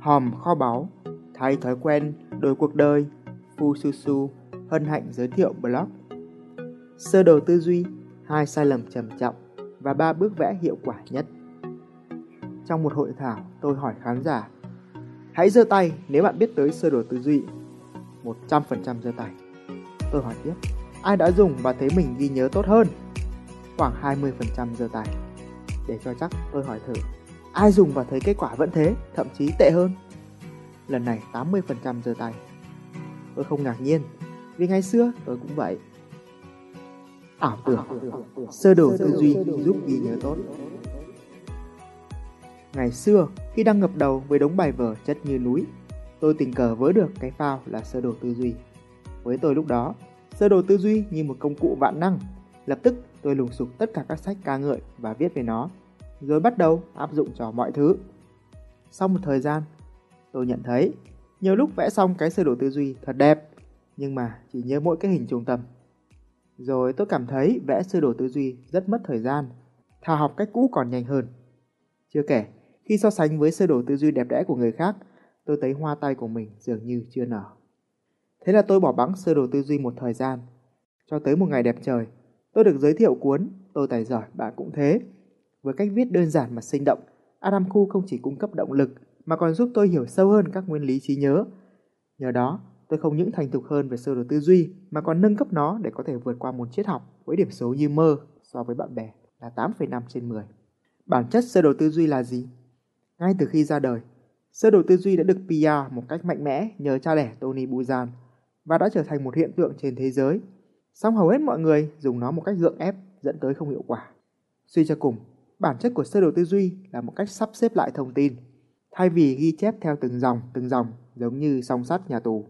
hòm kho báu, thay thói quen, đổi cuộc đời, Phu Su Su hân hạnh giới thiệu blog. Sơ đồ tư duy, hai sai lầm trầm trọng và ba bước vẽ hiệu quả nhất. Trong một hội thảo, tôi hỏi khán giả, hãy giơ tay nếu bạn biết tới sơ đồ tư duy. 100% giơ tay. Tôi hỏi tiếp, ai đã dùng và thấy mình ghi nhớ tốt hơn? Khoảng 20% giơ tay. Để cho chắc, tôi hỏi thử, ai dùng và thấy kết quả vẫn thế, thậm chí tệ hơn? Lần này 80% giơ tay. Tôi không ngạc nhiên, vì ngày xưa tôi cũng vậy. Ảo tưởng, sơ đồ tư duy giúp ghi nhớ tốt. Ngày xưa, khi đang ngập đầu với đống bài vở chất như núi, tôi tình cờ vớ được cái phao là sơ đồ tư duy. Với tôi lúc đó, sơ đồ tư duy như một công cụ vạn năng. Lập tức tôi lùng sục tất cả các sách ca ngợi và viết về nó, rồi bắt đầu áp dụng cho mọi thứ. Sau một thời gian, tôi nhận thấy nhiều lúc vẽ xong cái sơ đồ tư duy thật đẹp, nhưng mà chỉ nhớ mỗi cái hình trung tâm. Rồi tôi cảm thấy vẽ sơ đồ tư duy rất mất thời gian, thà học cách cũ còn nhanh hơn. Chưa kể, khi so sánh với sơ đồ tư duy đẹp đẽ của người khác, tôi thấy hoa tay của mình dường như chưa nở. Thế là tôi bỏ bẵng sơ đồ tư duy một thời gian. Cho tới một ngày đẹp trời, tôi được giới thiệu cuốn Tôi tài giỏi, bạn cũng thế. Với cách viết đơn giản mà sinh động, Adam Khu không chỉ cung cấp động lực mà còn giúp tôi hiểu sâu hơn các nguyên lý trí nhớ. Nhờ đó, tôi không những thành thục hơn về sơ đồ tư duy mà còn nâng cấp nó để có thể vượt qua môn triết học với điểm số như mơ so với bạn bè là 8,5 trên 10. Bản chất sơ đồ tư duy là gì? Ngay từ khi ra đời, sơ đồ tư duy đã được PR một cách mạnh mẽ nhờ cha đẻ Tony Buzan và đã trở thành một hiện tượng trên thế giới. Song hầu hết mọi người dùng nó một cách gượng ép dẫn tới không hiệu quả. Suy cho cùng, bản chất của sơ đồ tư duy là một cách sắp xếp lại thông tin. Thay vì ghi chép theo từng dòng, từng dòng giống như song sắt nhà tù,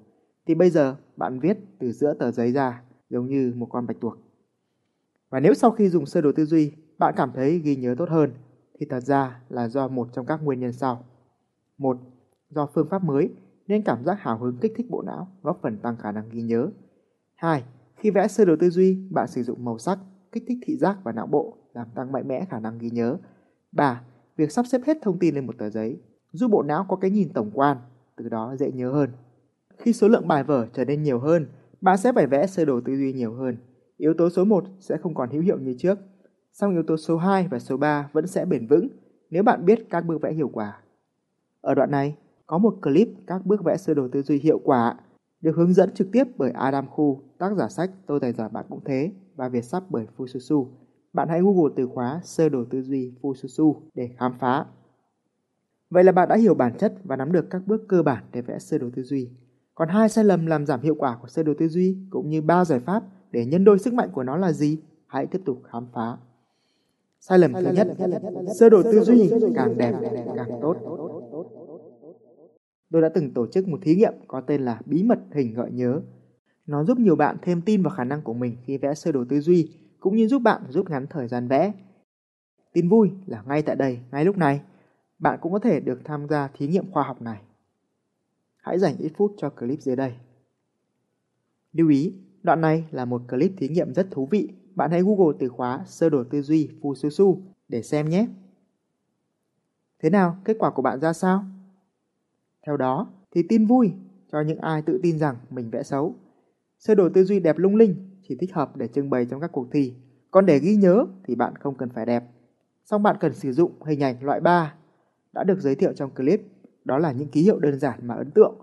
thì bây giờ bạn viết từ giữa tờ giấy ra giống như một con bạch tuộc. Và nếu sau khi dùng sơ đồ tư duy, bạn cảm thấy ghi nhớ tốt hơn, thì thật ra là do một trong các nguyên nhân sau. Một, do phương pháp mới nên cảm giác hào hứng kích thích bộ não, góp phần tăng khả năng ghi nhớ. Hai, khi vẽ sơ đồ tư duy, bạn sử dụng màu sắc, kích thích thị giác và não bộ, làm tăng mạnh mẽ khả năng ghi nhớ. Ba, việc sắp xếp hết thông tin lên một tờ giấy, giúp bộ não có cái nhìn tổng quan, từ đó dễ nhớ hơn. Khi số lượng bài vở trở nên nhiều hơn, bạn sẽ phải vẽ sơ đồ tư duy nhiều hơn. Yếu tố số 1 sẽ không còn hữu hiệu như trước, song yếu tố số 2 và số 3 vẫn sẽ bền vững nếu bạn biết các bước vẽ hiệu quả. Ở đoạn này, có một clip các bước vẽ sơ đồ tư duy hiệu quả được hướng dẫn trực tiếp bởi Adam Khu, tác giả sách Tôi tài giỏi bạn cũng thế và Việt sắp bởi Fususu. Bạn hãy Google từ khóa sơ đồ tư duy Fususu để khám phá. Vậy là bạn đã hiểu bản chất và nắm được các bước cơ bản để vẽ sơ đồ tư duy. Còn hai sai lầm làm giảm hiệu quả của sơ đồ tư duy cũng như ba giải pháp để nhân đôi sức mạnh của nó là gì? Hãy tiếp tục khám phá. Sai lầm thứ nhất, sơ đồ tư duy càng đẹp càng tốt. Tôi đã từng tổ chức một thí nghiệm có tên là bí mật hình gợi nhớ. Nó giúp nhiều bạn thêm tin vào khả năng của mình khi vẽ sơ đồ tư duy, cũng như giúp bạn rút ngắn thời gian vẽ. Tin vui là ngay tại đây, ngay lúc này, bạn cũng có thể được tham gia thí nghiệm khoa học này. Hãy dành ít phút cho clip dưới đây. Lưu ý, đoạn này là một clip thí nghiệm rất thú vị. Bạn hãy Google từ khóa sơ đồ tư duy Fususu để xem nhé. Thế nào, kết quả của bạn ra sao? Theo đó thì tin vui cho những ai tự tin rằng mình vẽ xấu. Sơ đồ tư duy đẹp lung linh chỉ thích hợp để trưng bày trong các cuộc thi. Còn để ghi nhớ thì bạn không cần phải đẹp. Song bạn cần sử dụng hình ảnh loại 3 đã được giới thiệu trong clip. Đó là những ký hiệu đơn giản mà ấn tượng.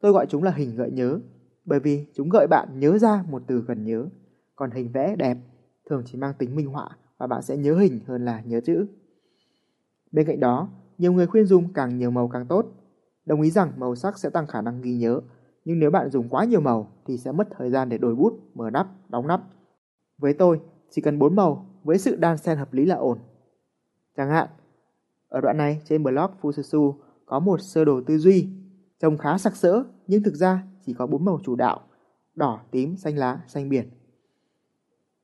Tôi gọi chúng là hình gợi nhớ bởi vì chúng gợi bạn nhớ ra một từ gần nhớ. Còn hình vẽ đẹp thường chỉ mang tính minh họa và bạn sẽ nhớ hình hơn là nhớ chữ. Bên cạnh đó, nhiều người khuyên dùng càng nhiều màu càng tốt Đồng ý rằng màu sắc sẽ tăng khả năng ghi nhớ, nhưng nếu bạn dùng quá nhiều màu thì sẽ mất thời gian để đổi bút, mở nắp, đóng nắp. Với tôi, chỉ cần 4 màu với sự đan xen hợp lý là ổn. Chẳng hạn, ở đoạn này trên blog Fususu có một sơ đồ tư duy, trông khá sặc sỡ nhưng thực ra chỉ có 4 màu chủ đạo, đỏ, tím, xanh lá, xanh biển.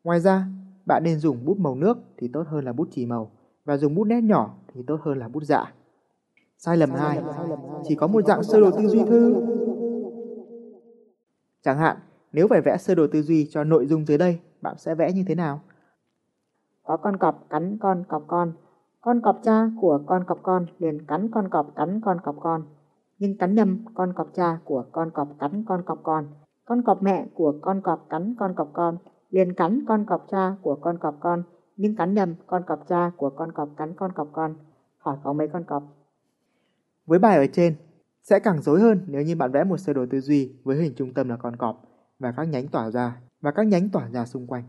Ngoài ra, bạn nên dùng bút màu nước thì tốt hơn là bút chì màu và dùng bút nét nhỏ thì tốt hơn là bút dạ. Sai lầm 2. Chỉ có một dạng sơ đồ tư duy thư. Chẳng hạn, nếu phải vẽ sơ đồ tư duy cho nội dung dưới đây, bạn sẽ vẽ như thế nào? Có con cọp cắn con cọp con. Con cọp cha của con cọp con liền cắn con cọp cắn con cọp con. nhưng cắn nhầm con cọp cha của con cọp cắn con cọp con. Con cọp mẹ của con cọp cắn con cọp con, liền cắn con cọp cha của con cọp con, nhưng cắn nhầm con cọp cha của con cọp cắn con cọp con. Hỏi có mấy con cọp? Với bài ở trên, sẽ càng rối hơn nếu như bạn vẽ một sơ đồ tư duy với hình trung tâm là con cọp và các nhánh tỏa ra và các nhánh tỏa ra xung quanh.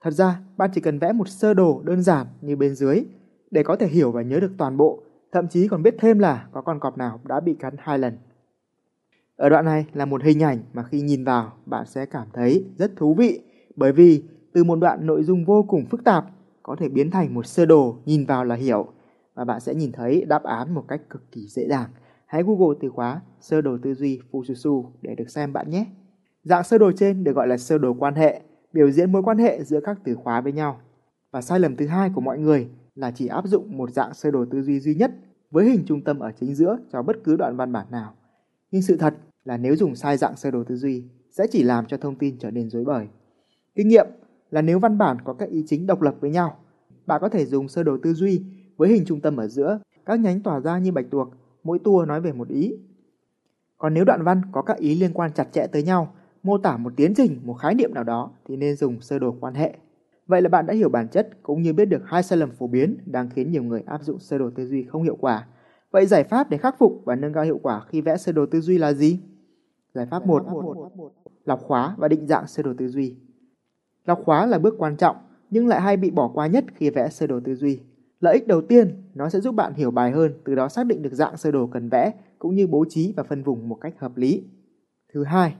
Thật ra, bạn chỉ cần vẽ một sơ đồ đơn giản như bên dưới để có thể hiểu và nhớ được toàn bộ, thậm chí còn biết thêm là có con cọp nào đã bị cắn hai lần. Ở đoạn này là một hình ảnh mà khi nhìn vào bạn sẽ cảm thấy rất thú vị bởi vì từ một đoạn nội dung vô cùng phức tạp có thể biến thành một sơ đồ nhìn vào là hiểu và bạn sẽ nhìn thấy đáp án một cách cực kỳ dễ dàng. Hãy Google từ khóa sơ đồ tư duy Fususu để được xem bạn nhé. Dạng sơ đồ trên được gọi là sơ đồ quan hệ, biểu diễn mối quan hệ giữa các từ khóa với nhau. Và sai lầm thứ hai của mọi người là chỉ áp dụng một dạng sơ đồ tư duy duy nhất với hình trung tâm ở chính giữa cho bất cứ đoạn văn bản nào. Nhưng sự thật là nếu dùng sai dạng sơ đồ tư duy sẽ chỉ làm cho thông tin trở nên rối bời. Kinh nghiệm là nếu văn bản có các ý chính độc lập với nhau, bạn có thể dùng sơ đồ tư duy với hình trung tâm ở giữa, các nhánh tỏa ra như bạch tuộc, mỗi tour nói về một ý. Còn nếu đoạn văn có các ý liên quan chặt chẽ tới nhau, mô tả một tiến trình, một khái niệm nào đó thì nên dùng sơ đồ quan hệ. Vậy là bạn đã hiểu bản chất cũng như biết được hai sai lầm phổ biến đang khiến nhiều người áp dụng sơ đồ tư duy không hiệu quả. Vậy giải pháp để khắc phục và nâng cao hiệu quả khi vẽ sơ đồ tư duy là gì? Giải pháp 1. Lọc khóa và định dạng sơ đồ tư duy. Lọc khóa là bước quan trọng nhưng lại hay bị bỏ qua nhất khi vẽ sơ đồ tư duy. Lợi ích đầu tiên, nó sẽ giúp bạn hiểu bài hơn, từ đó xác định được dạng sơ đồ cần vẽ cũng như bố trí và phân vùng một cách hợp lý. Thứ hai,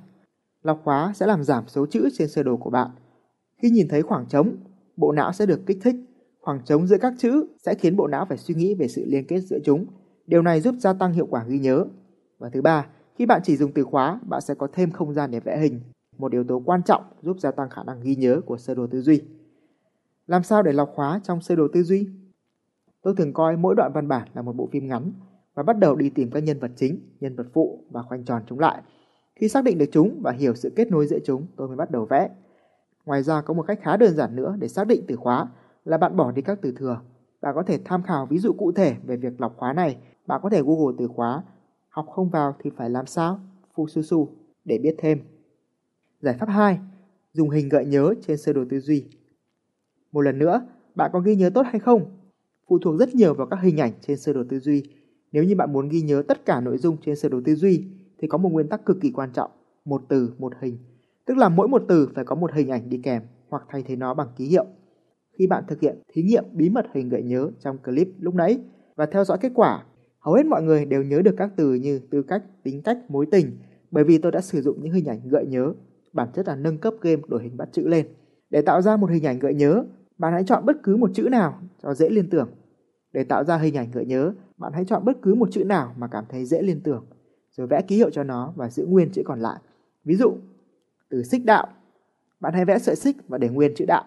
lọc khóa sẽ làm giảm số chữ trên sơ đồ của bạn. Khi nhìn thấy khoảng trống, bộ não sẽ được kích thích. Khoảng trống giữa các chữ sẽ khiến bộ não phải suy nghĩ về sự liên kết giữa chúng. Điều này giúp gia tăng hiệu quả ghi nhớ. Và thứ ba, khi bạn chỉ dùng từ khóa, bạn sẽ có thêm không gian để vẽ hình, một yếu tố quan trọng giúp gia tăng khả năng ghi nhớ của sơ đồ tư duy. Làm sao để lọc khóa trong sơ đồ tư duy? Tôi thường coi mỗi đoạn văn bản là một bộ phim ngắn và bắt đầu đi tìm các nhân vật chính, nhân vật phụ và khoanh tròn chúng lại. Khi xác định được chúng và hiểu sự kết nối giữa chúng, tôi mới bắt đầu vẽ. Ngoài ra có một cách khá đơn giản nữa để xác định từ khóa là bạn bỏ đi các từ thừa. Bạn có thể tham khảo ví dụ cụ thể về việc lọc khóa này. Bạn có thể Google từ khóa học không vào thì phải làm sao? Fususu để biết thêm. Giải pháp 2. Dùng hình gợi nhớ trên sơ đồ tư duy. Một lần nữa, bạn có ghi nhớ tốt hay không? Phụ thuộc rất nhiều vào các hình ảnh trên sơ đồ tư duy. Nếu như bạn muốn ghi nhớ tất cả nội dung trên sơ đồ tư duy thì có một nguyên tắc cực kỳ quan trọng, một từ, một hình. Tức là mỗi một từ phải có một hình ảnh đi kèm hoặc thay thế nó bằng ký hiệu. Khi bạn thực hiện thí nghiệm bí mật hình gợi nhớ trong clip lúc nãy và theo dõi kết quả, hầu hết mọi người đều nhớ được các từ như tư cách, tính cách, mối tình bởi vì tôi đã sử dụng những hình ảnh gợi nhớ, bản chất là nâng cấp game đổi hình bắt chữ lên. Để tạo ra một hình ảnh gợi nhớ, bạn hãy chọn bất cứ một chữ nào cho dễ liên tưởng. Để tạo ra hình ảnh gợi nhớ, bạn hãy chọn bất cứ một chữ nào mà cảm thấy dễ liên tưởng, rồi vẽ ký hiệu cho nó và giữ nguyên chữ còn lại. Ví dụ, từ xích đạo, bạn hãy vẽ sợi xích và để nguyên chữ đạo.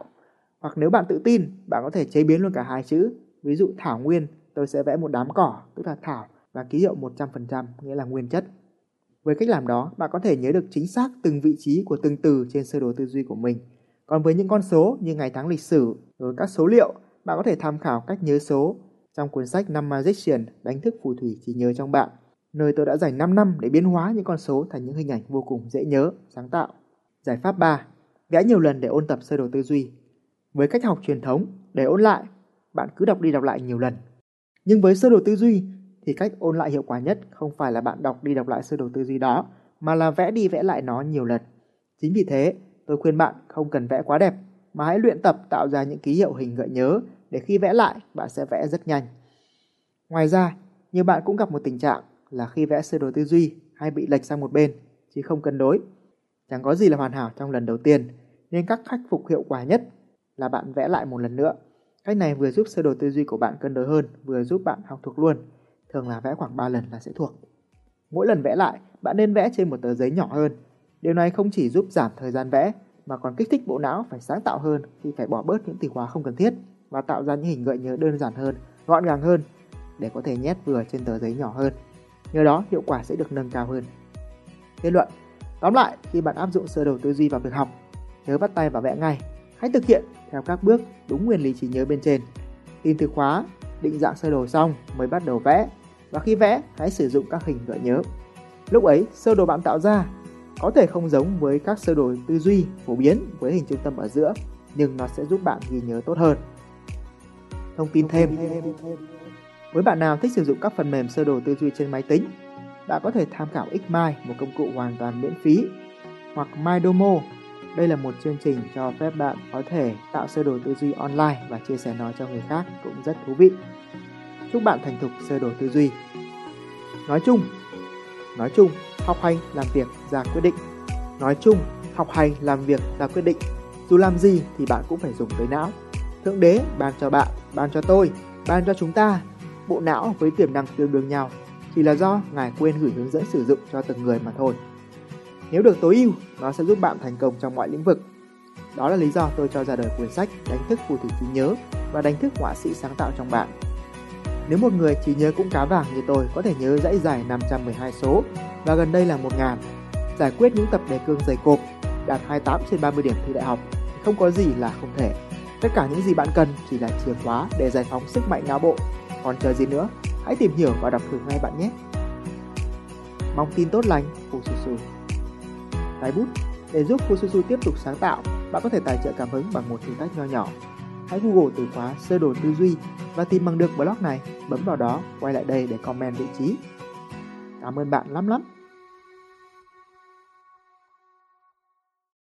Hoặc nếu bạn tự tin, bạn có thể chế biến luôn cả hai chữ. Ví dụ thảo nguyên, tôi sẽ vẽ một đám cỏ, tức là thảo, và ký hiệu 100%, nghĩa là nguyên chất. Với cách làm đó, bạn có thể nhớ được chính xác từng vị trí của từng từ trên sơ đồ tư duy của mình. Còn với những con số như ngày tháng lịch sử, rồi các số liệu, bạn có thể tham khảo cách nhớ số trong cuốn sách Năm Magician đánh thức phù thủy trí nhớ trong bạn, nơi tôi đã dành 5 năm để biến hóa những con số thành những hình ảnh vô cùng dễ nhớ, sáng tạo. Giải pháp 3. Vẽ nhiều lần để ôn tập sơ đồ tư duy. Với cách học truyền thống, để ôn lại, bạn cứ đọc đi đọc lại nhiều lần. Nhưng với sơ đồ tư duy thì cách ôn lại hiệu quả nhất không phải là bạn đọc đi đọc lại sơ đồ tư duy đó, mà là vẽ đi vẽ lại nó nhiều lần. Chính vì thế, tôi khuyên bạn không cần vẽ quá đẹp, mà hãy luyện tập tạo ra những ký hiệu hình gợi nhớ để khi vẽ lại bạn sẽ vẽ rất nhanh. Ngoài ra, nhiều bạn cũng gặp một tình trạng là khi vẽ sơ đồ tư duy hay bị lệch sang một bên, chứ không cân đối. Chẳng có gì là hoàn hảo trong lần đầu tiên, nên cách khắc phục hiệu quả nhất là bạn vẽ lại một lần nữa. Cách này vừa giúp sơ đồ tư duy của bạn cân đối hơn, vừa giúp bạn học thuộc luôn. Thường là vẽ khoảng 3 lần là sẽ thuộc. Mỗi lần vẽ lại, bạn nên vẽ trên một tờ giấy nhỏ hơn. Điều này không chỉ giúp giảm thời gian vẽ, mà còn kích thích bộ não phải sáng tạo hơn khi phải bỏ bớt những từ khóa không cần thiết và tạo ra những hình gợi nhớ đơn giản hơn, gọn gàng hơn để có thể nhét vừa trên tờ giấy nhỏ hơn. Nhờ đó hiệu quả sẽ được nâng cao hơn. Kết luận Tóm lại, khi bạn áp dụng sơ đồ tư duy vào việc học, nhớ bắt tay vào vẽ ngay. Hãy thực hiện theo các bước đúng nguyên lý trí nhớ bên trên. Tìm từ khóa, định dạng sơ đồ xong mới bắt đầu vẽ. và khi vẽ hãy sử dụng các hình gợi nhớ. Lúc ấy, sơ đồ bạn tạo ra có thể không giống với các sơ đồ tư duy phổ biến với hình trung tâm ở giữa, nhưng nó sẽ giúp bạn ghi nhớ tốt hơn. Thông tin thêm Với bạn nào thích sử dụng các phần mềm sơ đồ tư duy trên máy tính, bạn có thể tham khảo Xmind, một công cụ hoàn toàn miễn phí, hoặc MyDomo. Đây là một chương trình cho phép bạn có thể tạo sơ đồ tư duy online và chia sẻ nó cho người khác cũng rất thú vị. Chúc bạn thành thục sơ đồ tư duy. Nói chung, nói chung, học hành, làm việc, ra quyết định. Nói chung, học hành, làm việc, ra quyết định. Dù làm gì thì bạn cũng phải dùng tới não. Thượng đế ban cho bạn, ban cho tôi, ban cho chúng ta bộ não với tiềm năng tương đương nhau chỉ là do ngài quên gửi hướng dẫn sử dụng cho từng người mà thôi. Nếu được tối ưu, nó sẽ giúp bạn thành công trong mọi lĩnh vực. Đó là lý do tôi cho ra đời quyển sách Đánh thức phù thủy trí nhớ và đánh thức họa sĩ sáng tạo trong bạn. Nếu một người trí nhớ cũng cá vàng như tôi có thể nhớ dãy dài 512 số và gần đây là 1000, giải quyết những tập đề cương dày cộp, đạt 28 trên 30 điểm thi đại học, không có gì là không thể. Tất cả những gì bạn cần chỉ là chìa khóa để giải phóng sức mạnh não bộ. Còn chờ gì nữa, hãy tìm hiểu và đọc thử ngay bạn nhé. Mong tin tốt lành, Fususu. Tái bút Để giúp Fususu tiếp tục sáng tạo, bạn có thể tài trợ cảm hứng bằng một thử thách nho nhỏ. Hãy Google từ khóa sơ đồ tư duy và tìm bằng được blog này, bấm vào đó, quay lại đây để comment vị trí. Cảm ơn bạn lắm lắm.